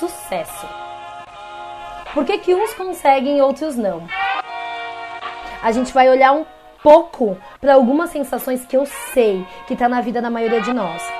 sucesso. Por que, que uns conseguem e outros não? A gente vai olhar um pouco para algumas sensações que eu sei que tá na vida da maioria de nós.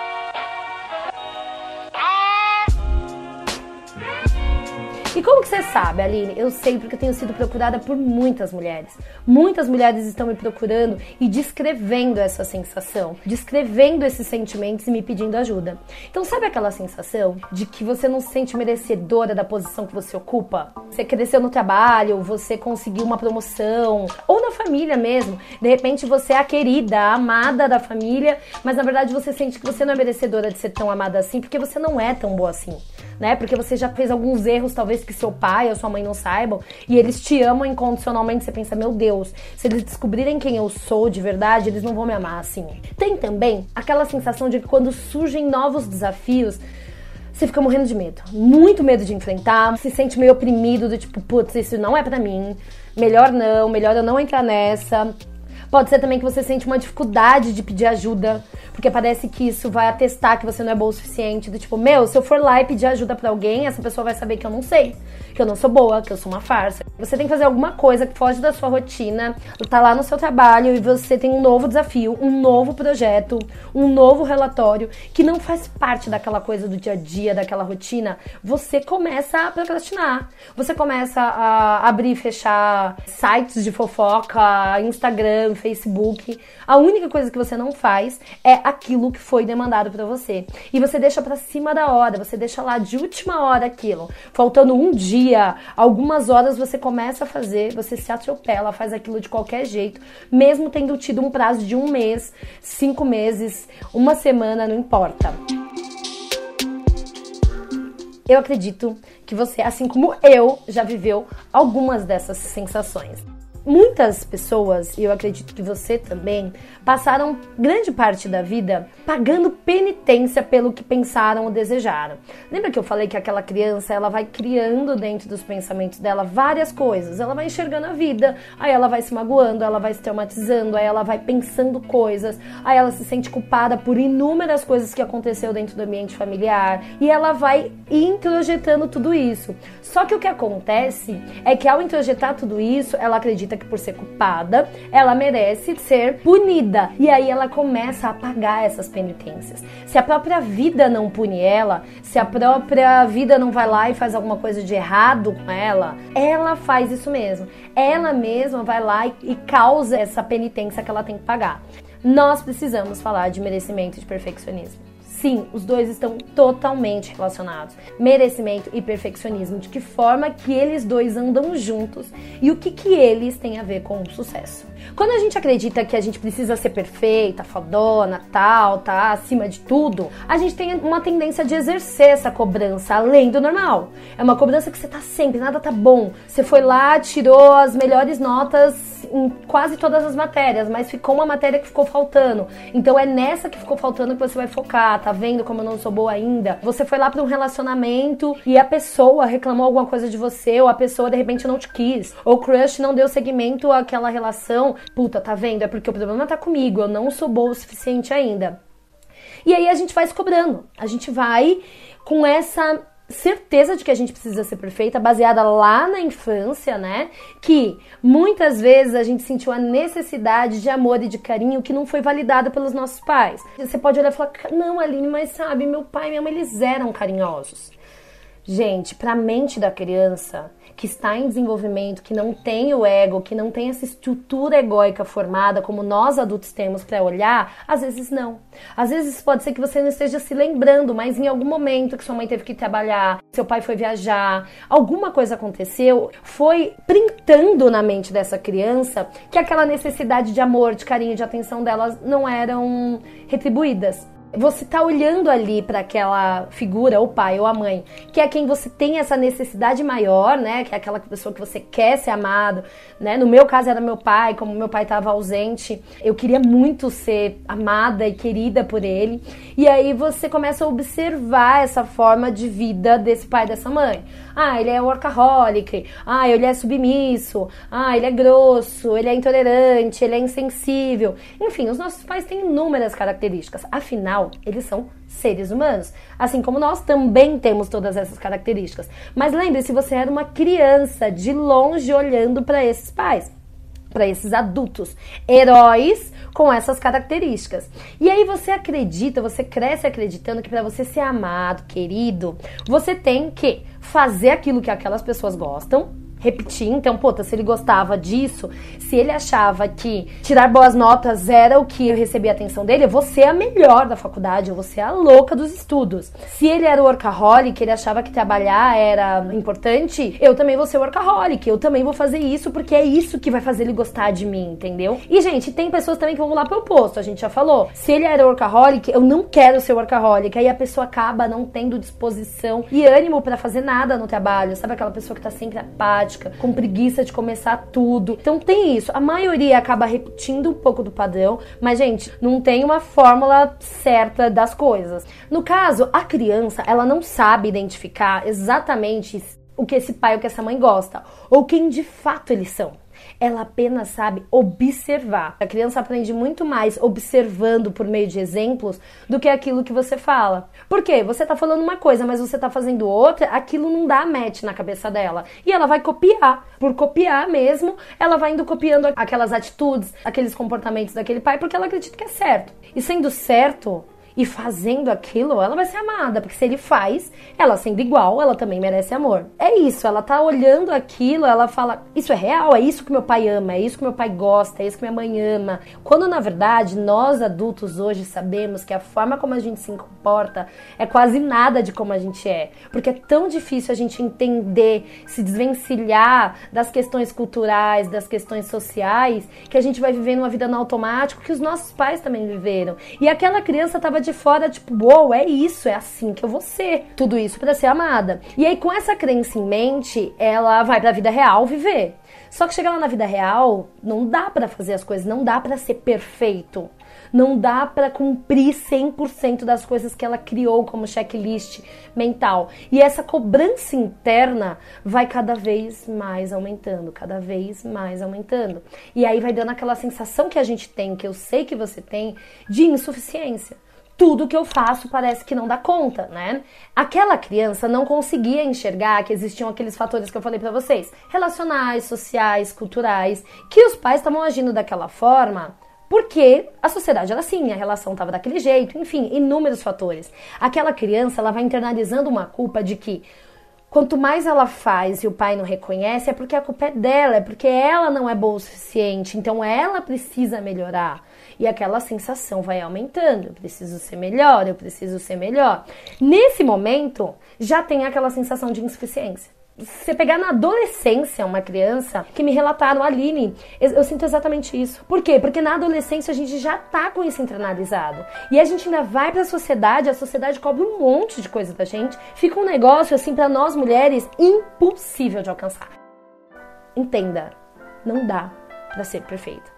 Sabe, Aline? Eu sei porque eu tenho sido procurada por muitas mulheres. Muitas mulheres estão me procurando e descrevendo essa sensação, descrevendo esses sentimentos e me pedindo ajuda. Então, sabe aquela sensação de que você não se sente merecedora da posição que você ocupa? Você cresceu no trabalho, você conseguiu uma promoção, ou na família mesmo. De repente você é a querida, a amada da família, mas na verdade você sente que você não é merecedora de ser tão amada assim, porque você não é tão boa assim né? Porque você já fez alguns erros, talvez que seu pai ou sua mãe não saibam, e eles te amam incondicionalmente. Você pensa, meu Deus, se eles descobrirem quem eu sou de verdade, eles não vão me amar assim. Tem também aquela sensação de que quando surgem novos desafios, você fica morrendo de medo. Muito medo de enfrentar, se sente meio oprimido, do tipo, putz, isso não é para mim. Melhor não, melhor eu não entrar nessa. Pode ser também que você sente uma dificuldade de pedir ajuda, porque parece que isso vai atestar que você não é boa o suficiente. Do tipo, meu, se eu for lá e pedir ajuda para alguém, essa pessoa vai saber que eu não sei, que eu não sou boa, que eu sou uma farsa. Você tem que fazer alguma coisa que foge da sua rotina, tá lá no seu trabalho e você tem um novo desafio, um novo projeto, um novo relatório que não faz parte daquela coisa do dia a dia, daquela rotina. Você começa a procrastinar. Você começa a abrir e fechar sites de fofoca, Instagram, Facebook. A única coisa que você não faz é aquilo que foi demandado para você. E você deixa para cima da hora, você deixa lá de última hora aquilo. Faltando um dia, algumas horas você começa a fazer, você se atropela, faz aquilo de qualquer jeito, mesmo tendo tido um prazo de um mês, cinco meses, uma semana, não importa. Eu acredito que você, assim como eu, já viveu algumas dessas sensações. Muitas pessoas, e eu acredito que você também, passaram grande parte da vida pagando penitência pelo que pensaram ou desejaram. Lembra que eu falei que aquela criança, ela vai criando dentro dos pensamentos dela várias coisas. Ela vai enxergando a vida, aí ela vai se magoando, ela vai se traumatizando, aí ela vai pensando coisas, aí ela se sente culpada por inúmeras coisas que aconteceu dentro do ambiente familiar, e ela vai introjetando tudo isso. Só que o que acontece é que ao introjetar tudo isso, ela acredita por ser culpada, ela merece ser punida. E aí ela começa a pagar essas penitências. Se a própria vida não pune ela, se a própria vida não vai lá e faz alguma coisa de errado com ela, ela faz isso mesmo. Ela mesma vai lá e causa essa penitência que ela tem que pagar. Nós precisamos falar de merecimento e de perfeccionismo. Sim, os dois estão totalmente relacionados. Merecimento e perfeccionismo. De que forma que eles dois andam juntos e o que, que eles têm a ver com o sucesso. Quando a gente acredita que a gente precisa ser perfeita, fodona, tal, tá acima de tudo, a gente tem uma tendência de exercer essa cobrança além do normal. É uma cobrança que você tá sempre, nada tá bom. Você foi lá, tirou as melhores notas em quase todas as matérias, mas ficou uma matéria que ficou faltando. Então é nessa que ficou faltando que você vai focar, tá? Tá vendo como eu não sou boa ainda? Você foi lá para um relacionamento e a pessoa reclamou alguma coisa de você, ou a pessoa de repente não te quis, ou o crush não deu seguimento àquela relação. Puta, tá vendo? É porque o problema tá comigo, eu não sou boa o suficiente ainda. E aí a gente vai se cobrando. A gente vai com essa certeza de que a gente precisa ser perfeita, baseada lá na infância, né? Que muitas vezes a gente sentiu a necessidade de amor e de carinho que não foi validado pelos nossos pais. Você pode olhar e falar: não, Aline, mas sabe, meu pai e minha mãe eles eram carinhosos. Gente, para a mente da criança, que está em desenvolvimento, que não tem o ego, que não tem essa estrutura egóica formada como nós adultos temos para olhar, às vezes não. Às vezes pode ser que você não esteja se lembrando, mas em algum momento que sua mãe teve que trabalhar, seu pai foi viajar, alguma coisa aconteceu, foi printando na mente dessa criança que aquela necessidade de amor, de carinho, de atenção delas não eram retribuídas. Você tá olhando ali para aquela figura, o pai ou a mãe, que é quem você tem essa necessidade maior, né? Que é aquela pessoa que você quer ser amado, né? No meu caso era meu pai, como meu pai estava ausente, eu queria muito ser amada e querida por ele. E aí você começa a observar essa forma de vida desse pai e dessa mãe. Ah, ele é workaholic. Ah, ele é submisso. Ah, ele é grosso, ele é intolerante, ele é insensível. Enfim, os nossos pais têm inúmeras características. Afinal, Afinal, eles são seres humanos. Assim como nós também temos todas essas características. Mas lembre-se, você era uma criança de longe olhando para esses pais para esses adultos, heróis com essas características. E aí você acredita, você cresce acreditando que para você ser amado, querido, você tem que fazer aquilo que aquelas pessoas gostam, repetir. Então, puta, se ele gostava disso, se ele achava que tirar boas notas era o que eu recebia atenção dele, eu vou ser a melhor da faculdade, eu vou ser a louca dos estudos. Se ele era workaholic, ele achava que trabalhar era importante, eu também vou ser workaholic, eu também vou fazer isso porque é isso que vai fazer ele gostar de mim, entendeu? E, gente, tem pessoas também que vão lá pro oposto, a gente já falou. Se ele era workaholic, eu não quero ser workaholic. Aí a pessoa acaba não tendo disposição e ânimo para fazer nada no trabalho. Sabe aquela pessoa que tá sempre apática? Com preguiça de começar tudo. Então tem isso. A maioria acaba repetindo um pouco do padrão, mas gente, não tem uma fórmula certa das coisas. No caso, a criança, ela não sabe identificar exatamente o que esse pai ou que essa mãe gosta, ou quem de fato eles são ela apenas sabe observar. A criança aprende muito mais observando por meio de exemplos do que aquilo que você fala. Por quê? Você tá falando uma coisa, mas você tá fazendo outra, aquilo não dá match na cabeça dela. E ela vai copiar. Por copiar mesmo, ela vai indo copiando aquelas atitudes, aqueles comportamentos daquele pai, porque ela acredita que é certo. E sendo certo, e fazendo aquilo, ela vai ser amada, porque se ele faz, ela sendo igual, ela também merece amor. É isso, ela tá olhando aquilo, ela fala: Isso é real, é isso que meu pai ama, é isso que meu pai gosta, é isso que minha mãe ama. Quando na verdade nós adultos hoje sabemos que a forma como a gente se comporta é quase nada de como a gente é, porque é tão difícil a gente entender, se desvencilhar das questões culturais, das questões sociais, que a gente vai vivendo uma vida no automático que os nossos pais também viveram. E aquela criança tava de fora, tipo, uou, wow, é isso, é assim que eu vou ser. Tudo isso para ser amada. E aí, com essa crença em mente, ela vai pra vida real viver. Só que chegar lá na vida real, não dá para fazer as coisas, não dá para ser perfeito. Não dá para cumprir 100% das coisas que ela criou como checklist mental. E essa cobrança interna vai cada vez mais aumentando, cada vez mais aumentando. E aí vai dando aquela sensação que a gente tem, que eu sei que você tem, de insuficiência tudo que eu faço parece que não dá conta, né? Aquela criança não conseguia enxergar que existiam aqueles fatores que eu falei para vocês, relacionais, sociais, culturais, que os pais estavam agindo daquela forma porque a sociedade era assim, a relação estava daquele jeito, enfim, inúmeros fatores. Aquela criança, ela vai internalizando uma culpa de que quanto mais ela faz e o pai não reconhece, é porque a culpa é dela, é porque ela não é boa o suficiente, então ela precisa melhorar. E aquela sensação vai aumentando. Eu preciso ser melhor, eu preciso ser melhor. Nesse momento, já tem aquela sensação de insuficiência você pegar na adolescência uma criança que me relataram, Aline, eu, eu, sinto exatamente isso. Por quê? Porque na adolescência a gente já tá com isso internalizado. E a gente ainda vai pra sociedade, a sociedade cobra um monte de coisa da gente. Fica um negócio, assim, para nós mulheres, impossível de alcançar. Entenda, não dá para ser perfeita.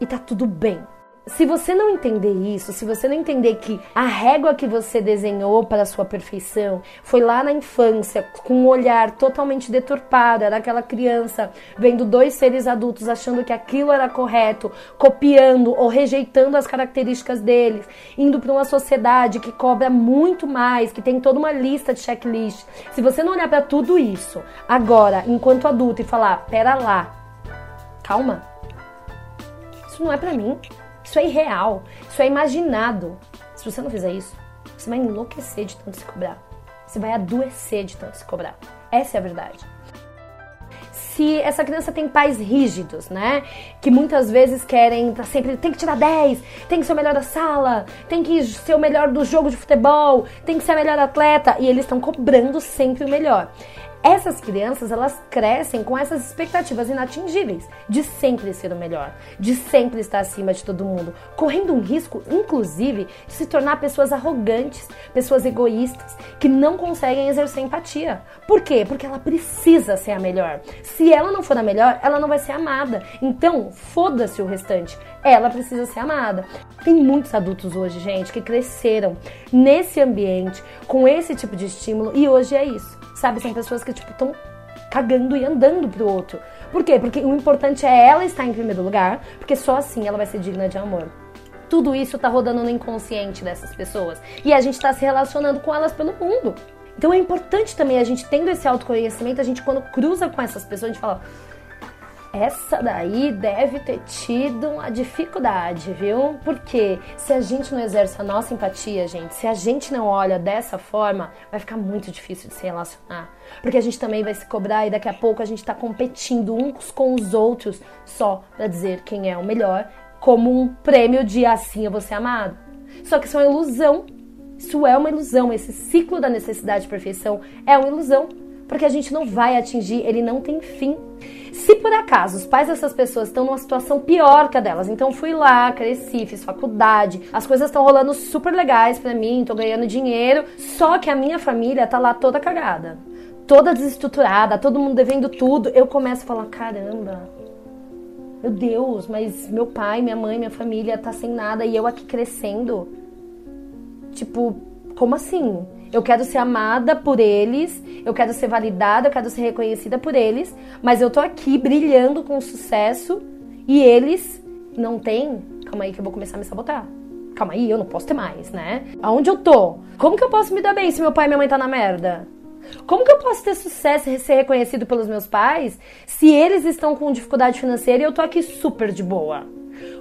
E tá tudo bem. Se você não entender isso, se você não entender que a régua que você desenhou para a sua perfeição foi lá na infância, com um olhar totalmente deturpado, era aquela criança vendo dois seres adultos achando que aquilo era correto, copiando ou rejeitando as características deles, indo para uma sociedade que cobra muito mais, que tem toda uma lista de checklist. Se você não olhar para tudo isso agora, enquanto adulto, e falar: pera lá, calma, isso não é para mim. Isso é irreal, isso é imaginado. Se você não fizer isso, você vai enlouquecer de tanto se cobrar. Você vai adoecer de tanto se cobrar. Essa é a verdade. Se essa criança tem pais rígidos, né? Que muitas vezes querem tá sempre tem que tirar 10, tem que ser o melhor da sala, tem que ser o melhor do jogo de futebol, tem que ser a melhor atleta e eles estão cobrando sempre o melhor. Essas crianças, elas crescem com essas expectativas inatingíveis de sempre ser o melhor, de sempre estar acima de todo mundo, correndo um risco, inclusive, de se tornar pessoas arrogantes, pessoas egoístas, que não conseguem exercer empatia. Por quê? Porque ela precisa ser a melhor. Se ela não for a melhor, ela não vai ser amada. Então, foda-se o restante. Ela precisa ser amada. Tem muitos adultos hoje, gente, que cresceram nesse ambiente, com esse tipo de estímulo, e hoje é isso. Sabe, são pessoas que, tipo, estão cagando e andando pro outro. Por quê? Porque o importante é ela estar em primeiro lugar, porque só assim ela vai ser digna de amor. tudo isso tá rodando no inconsciente dessas pessoas. E a gente tá se relacionando com elas pelo mundo. Então é importante também a gente tendo esse autoconhecimento, a gente quando cruza com essas pessoas, a gente fala: essa daí deve ter tido uma dificuldade, viu? Porque se a gente não exerce a nossa empatia, gente, se a gente não olha dessa forma, vai ficar muito difícil de se relacionar. Porque a gente também vai se cobrar e daqui a pouco a gente tá competindo uns com os outros só para dizer quem é o melhor, como um prêmio de assim eu vou ser amado. Só que isso é uma ilusão. Isso é uma ilusão. Esse ciclo da necessidade de perfeição é uma ilusão. Porque a gente não vai atingir, ele não tem fim. Se por acaso os pais dessas pessoas estão numa situação pior que a delas, então fui lá, cresci, fiz faculdade, as coisas estão rolando super legais para mim, tô ganhando dinheiro, só que a minha família tá lá toda cagada, toda desestruturada, todo mundo devendo tudo, eu começo a falar: caramba, meu Deus, mas meu pai, minha mãe, minha família tá sem nada e eu aqui crescendo. Tipo, como assim? Eu quero ser amada por eles, eu quero ser validada, eu quero ser reconhecida por eles, mas eu tô aqui brilhando com sucesso e eles não têm. Calma aí que eu vou começar a me sabotar. Calma aí, eu não posso ter mais, né? Aonde eu tô? Como que eu posso me dar bem se meu pai e minha mãe tá na merda? Como que eu posso ter sucesso e ser reconhecido pelos meus pais se eles estão com dificuldade financeira e eu tô aqui super de boa?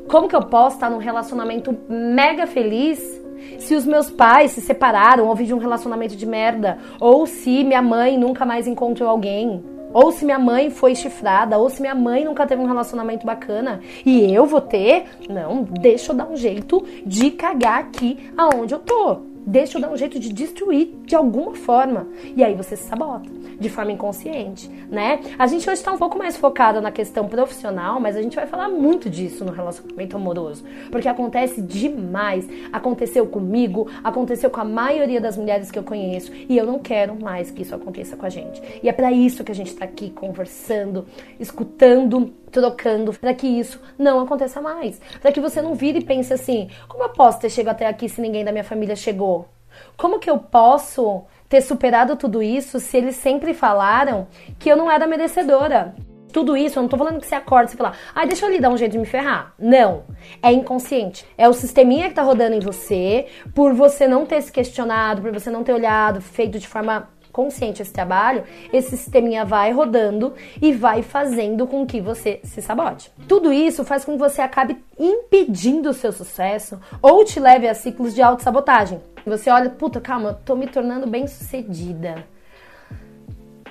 Como que eu posso estar num relacionamento mega feliz se os meus pais se separaram ou de um relacionamento de merda, ou se minha mãe nunca mais encontrou alguém, ou se minha mãe foi chifrada, ou se minha mãe nunca teve um relacionamento bacana e eu vou ter, não, deixa eu dar um jeito de cagar aqui aonde eu tô. Deixa eu dar um jeito de destruir de alguma forma. E aí você se sabota de forma inconsciente, né? A gente hoje está um pouco mais focada na questão profissional, mas a gente vai falar muito disso no relacionamento amoroso, porque acontece demais. Aconteceu comigo, aconteceu com a maioria das mulheres que eu conheço, e eu não quero mais que isso aconteça com a gente. E é para isso que a gente está aqui conversando, escutando trocando para que isso não aconteça mais. Para que você não vire e pense assim: como eu posso ter chegado até aqui se ninguém da minha família chegou? Como que eu posso ter superado tudo isso se eles sempre falaram que eu não era merecedora? Tudo isso, eu não tô falando que você acorda e fala, ai, ah, deixa eu lhe dar um jeito de me ferrar. Não. É inconsciente. É o sisteminha que tá rodando em você, por você não ter se questionado, por você não ter olhado, feito de forma consciente esse trabalho, esse sisteminha vai rodando e vai fazendo com que você se sabote. Tudo isso faz com que você acabe impedindo o seu sucesso ou te leve a ciclos de autossabotagem. Você olha, puta, calma, tô me tornando bem sucedida.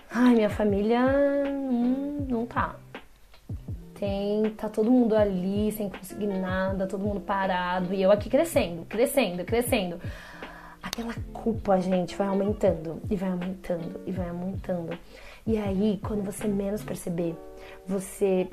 Ai, minha família hum, não tá. Tem, tá todo mundo ali sem conseguir nada, todo mundo parado e eu aqui crescendo, crescendo, crescendo aquela culpa, gente, vai aumentando e vai aumentando e vai aumentando. E aí, quando você menos perceber, você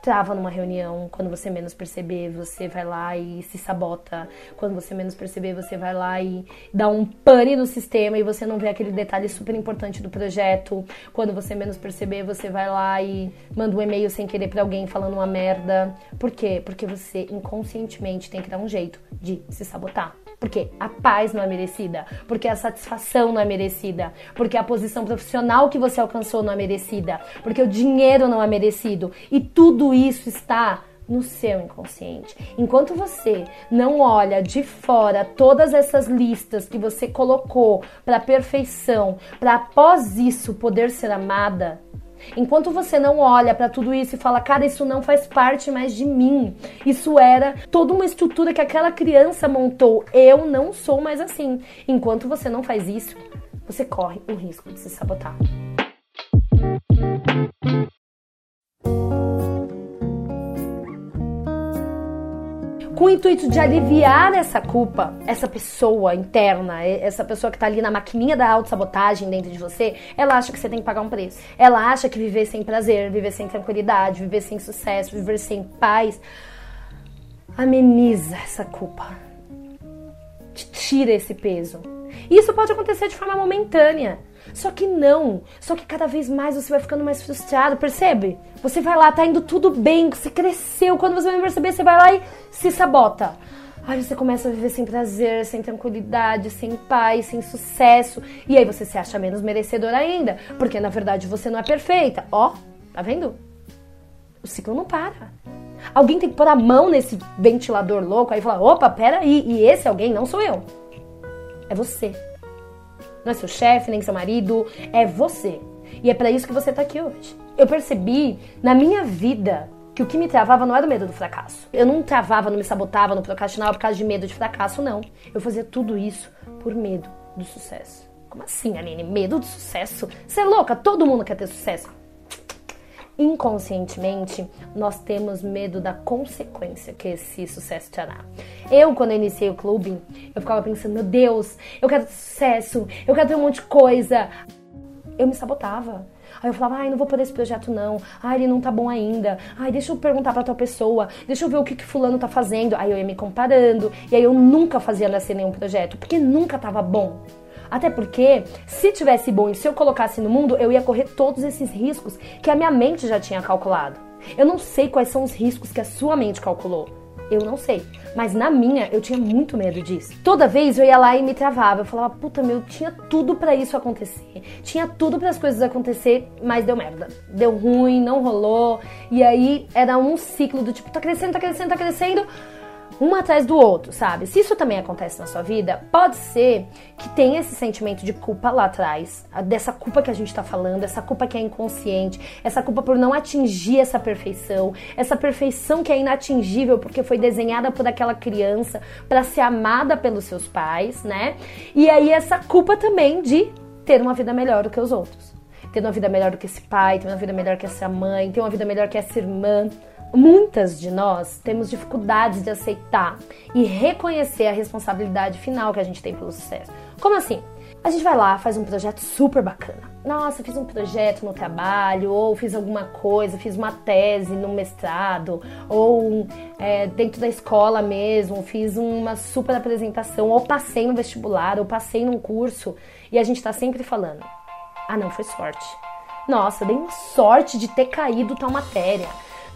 trava numa reunião, quando você menos perceber, você vai lá e se sabota. Quando você menos perceber, você vai lá e dá um pane no sistema e você não vê aquele detalhe super importante do projeto. Quando você menos perceber, você vai lá e manda um e-mail sem querer para alguém falando uma merda. Por quê? Porque você inconscientemente tem que dar um jeito de se sabotar. Porque a paz não é merecida, porque a satisfação não é merecida, porque a posição profissional que você alcançou não é merecida, porque o dinheiro não é merecido. E tudo isso está no seu inconsciente. Enquanto você não olha de fora todas essas listas que você colocou para perfeição, para após isso poder ser amada, Enquanto você não olha para tudo isso e fala, cara, isso não faz parte mais de mim. Isso era toda uma estrutura que aquela criança montou. Eu não sou mais assim. Enquanto você não faz isso, você corre o risco de se sabotar. Com o intuito de aliviar essa culpa, essa pessoa interna, essa pessoa que tá ali na maquininha da autossabotagem dentro de você, ela acha que você tem que pagar um preço. Ela acha que viver sem prazer, viver sem tranquilidade, viver sem sucesso, viver sem paz ameniza essa culpa. Te tira esse peso. Isso pode acontecer de forma momentânea. Só que não. Só que cada vez mais você vai ficando mais frustrado, percebe? Você vai lá, tá indo tudo bem, você cresceu. Quando você vai perceber, você vai lá e se sabota. Aí você começa a viver sem prazer, sem tranquilidade, sem paz, sem sucesso. E aí você se acha menos merecedor ainda. Porque na verdade você não é perfeita. Ó, tá vendo? O ciclo não para. Alguém tem que pôr a mão nesse ventilador louco aí e falar: opa, peraí, e esse alguém não sou eu. É você. Não é seu chefe, nem seu marido, é você. E é para isso que você tá aqui hoje. Eu percebi na minha vida que o que me travava não era o medo do fracasso. Eu não travava, não me sabotava, não procrastinava por causa de medo de fracasso, não. Eu fazia tudo isso por medo do sucesso. Como assim, Aline? Medo do sucesso? Você é louca? Todo mundo quer ter sucesso. Inconscientemente, nós temos medo da consequência que esse sucesso trará. Eu, quando eu iniciei o clube, eu ficava pensando, meu Deus, eu quero sucesso, eu quero ter um monte de coisa. Eu me sabotava. Aí eu falava, ai, não vou poder esse projeto não. Ai, ele não tá bom ainda. Ai, deixa eu perguntar pra tua pessoa. Deixa eu ver o que, que fulano tá fazendo. Aí eu ia me comparando. E aí eu nunca fazia nascer nenhum projeto, porque nunca tava bom. Até porque, se tivesse bom e se eu colocasse no mundo, eu ia correr todos esses riscos que a minha mente já tinha calculado. Eu não sei quais são os riscos que a sua mente calculou. Eu não sei. Mas na minha, eu tinha muito medo disso. Toda vez eu ia lá e me travava. Eu falava, puta meu, tinha tudo para isso acontecer. Tinha tudo para as coisas acontecer, mas deu merda. Deu ruim, não rolou. E aí era um ciclo do tipo, tá crescendo, tá crescendo, tá crescendo um atrás do outro, sabe? Se isso também acontece na sua vida, pode ser que tenha esse sentimento de culpa lá atrás, dessa culpa que a gente tá falando, essa culpa que é inconsciente, essa culpa por não atingir essa perfeição, essa perfeição que é inatingível porque foi desenhada por aquela criança para ser amada pelos seus pais, né? E aí essa culpa também de ter uma vida melhor do que os outros. Ter uma vida melhor do que esse pai, ter uma vida melhor que essa mãe, ter uma vida melhor que essa irmã. Muitas de nós temos dificuldades de aceitar e reconhecer a responsabilidade final que a gente tem pelo sucesso. Como assim? A gente vai lá, faz um projeto super bacana. Nossa, fiz um projeto no trabalho, ou fiz alguma coisa, fiz uma tese no mestrado, ou é, dentro da escola mesmo, fiz uma super apresentação, ou passei no vestibular, ou passei num curso, e a gente tá sempre falando: ah, não, foi sorte. Nossa, dei uma sorte de ter caído tal matéria.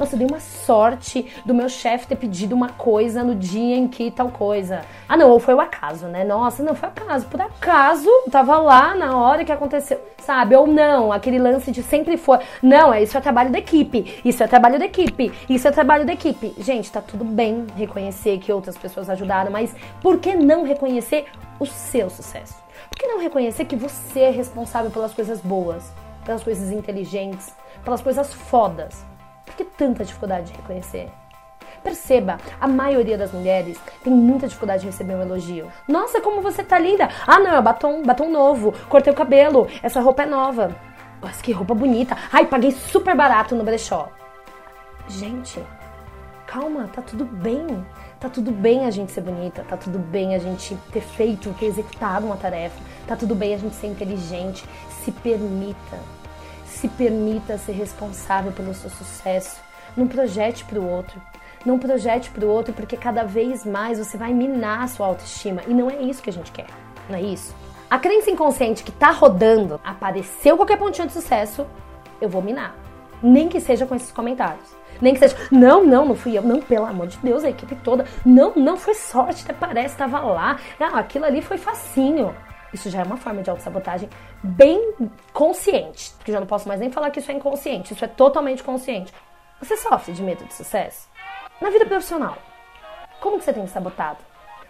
Nossa, eu dei uma sorte do meu chefe ter pedido uma coisa no dia em que tal coisa. Ah, não, ou foi o acaso, né? Nossa, não, foi acaso. Por acaso, tava lá na hora que aconteceu, sabe? Ou não, aquele lance de sempre for. Não, é isso é trabalho da equipe. Isso é trabalho da equipe. Isso é trabalho da equipe. Gente, tá tudo bem reconhecer que outras pessoas ajudaram, mas por que não reconhecer o seu sucesso? Por que não reconhecer que você é responsável pelas coisas boas, pelas coisas inteligentes, pelas coisas fodas? Por que tanta dificuldade de reconhecer? Perceba, a maioria das mulheres tem muita dificuldade de receber um elogio. Nossa, como você tá linda! Ah, não, é batom, batom novo. Cortei o cabelo, essa roupa é nova. Nossa, que roupa bonita. Ai, paguei super barato no brechó. Gente, calma, tá tudo bem. Tá tudo bem a gente ser bonita, tá tudo bem a gente ter feito, ter executado uma tarefa, tá tudo bem a gente ser inteligente. Se permita se permita ser responsável pelo seu sucesso. Não projete para o outro. Não projete para o outro porque cada vez mais você vai minar a sua autoestima. E não é isso que a gente quer. Não é isso? A crença inconsciente que tá rodando, apareceu qualquer pontinho de sucesso, eu vou minar. Nem que seja com esses comentários. Nem que seja, não, não, não fui eu. Não, pelo amor de Deus, a equipe toda. Não, não foi sorte, até parece, tava lá. Ah, aquilo ali foi facinho. Isso já é uma forma de autossabotagem bem consciente. Porque já não posso mais nem falar que isso é inconsciente. Isso é totalmente consciente. Você sofre de medo de sucesso? Na vida profissional, como que você tem sabotado?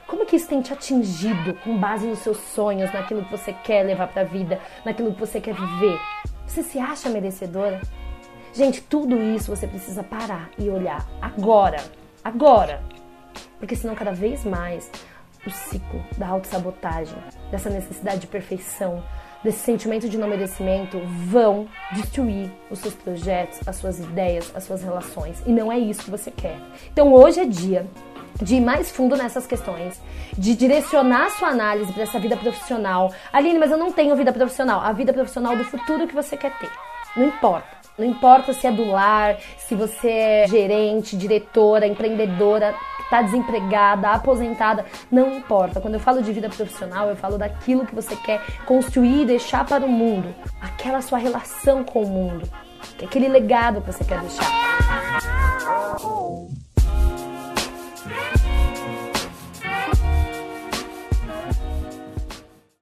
Como que isso tem te atingido com base nos seus sonhos, naquilo que você quer levar para a vida, naquilo que você quer viver? Você se acha merecedora? Gente, tudo isso você precisa parar e olhar agora. Agora. Porque senão cada vez mais o ciclo da autossabotagem, dessa necessidade de perfeição, desse sentimento de não merecimento vão destruir os seus projetos, as suas ideias, as suas relações. E não é isso que você quer. Então hoje é dia de ir mais fundo nessas questões, de direcionar sua análise para essa vida profissional. Aline, mas eu não tenho vida profissional. A vida profissional do futuro que você quer ter. Não importa. Não importa se é do lar, se você é gerente, diretora, empreendedora, está desempregada, aposentada, não importa. Quando eu falo de vida profissional, eu falo daquilo que você quer construir e deixar para o mundo, aquela sua relação com o mundo, aquele legado que você quer deixar.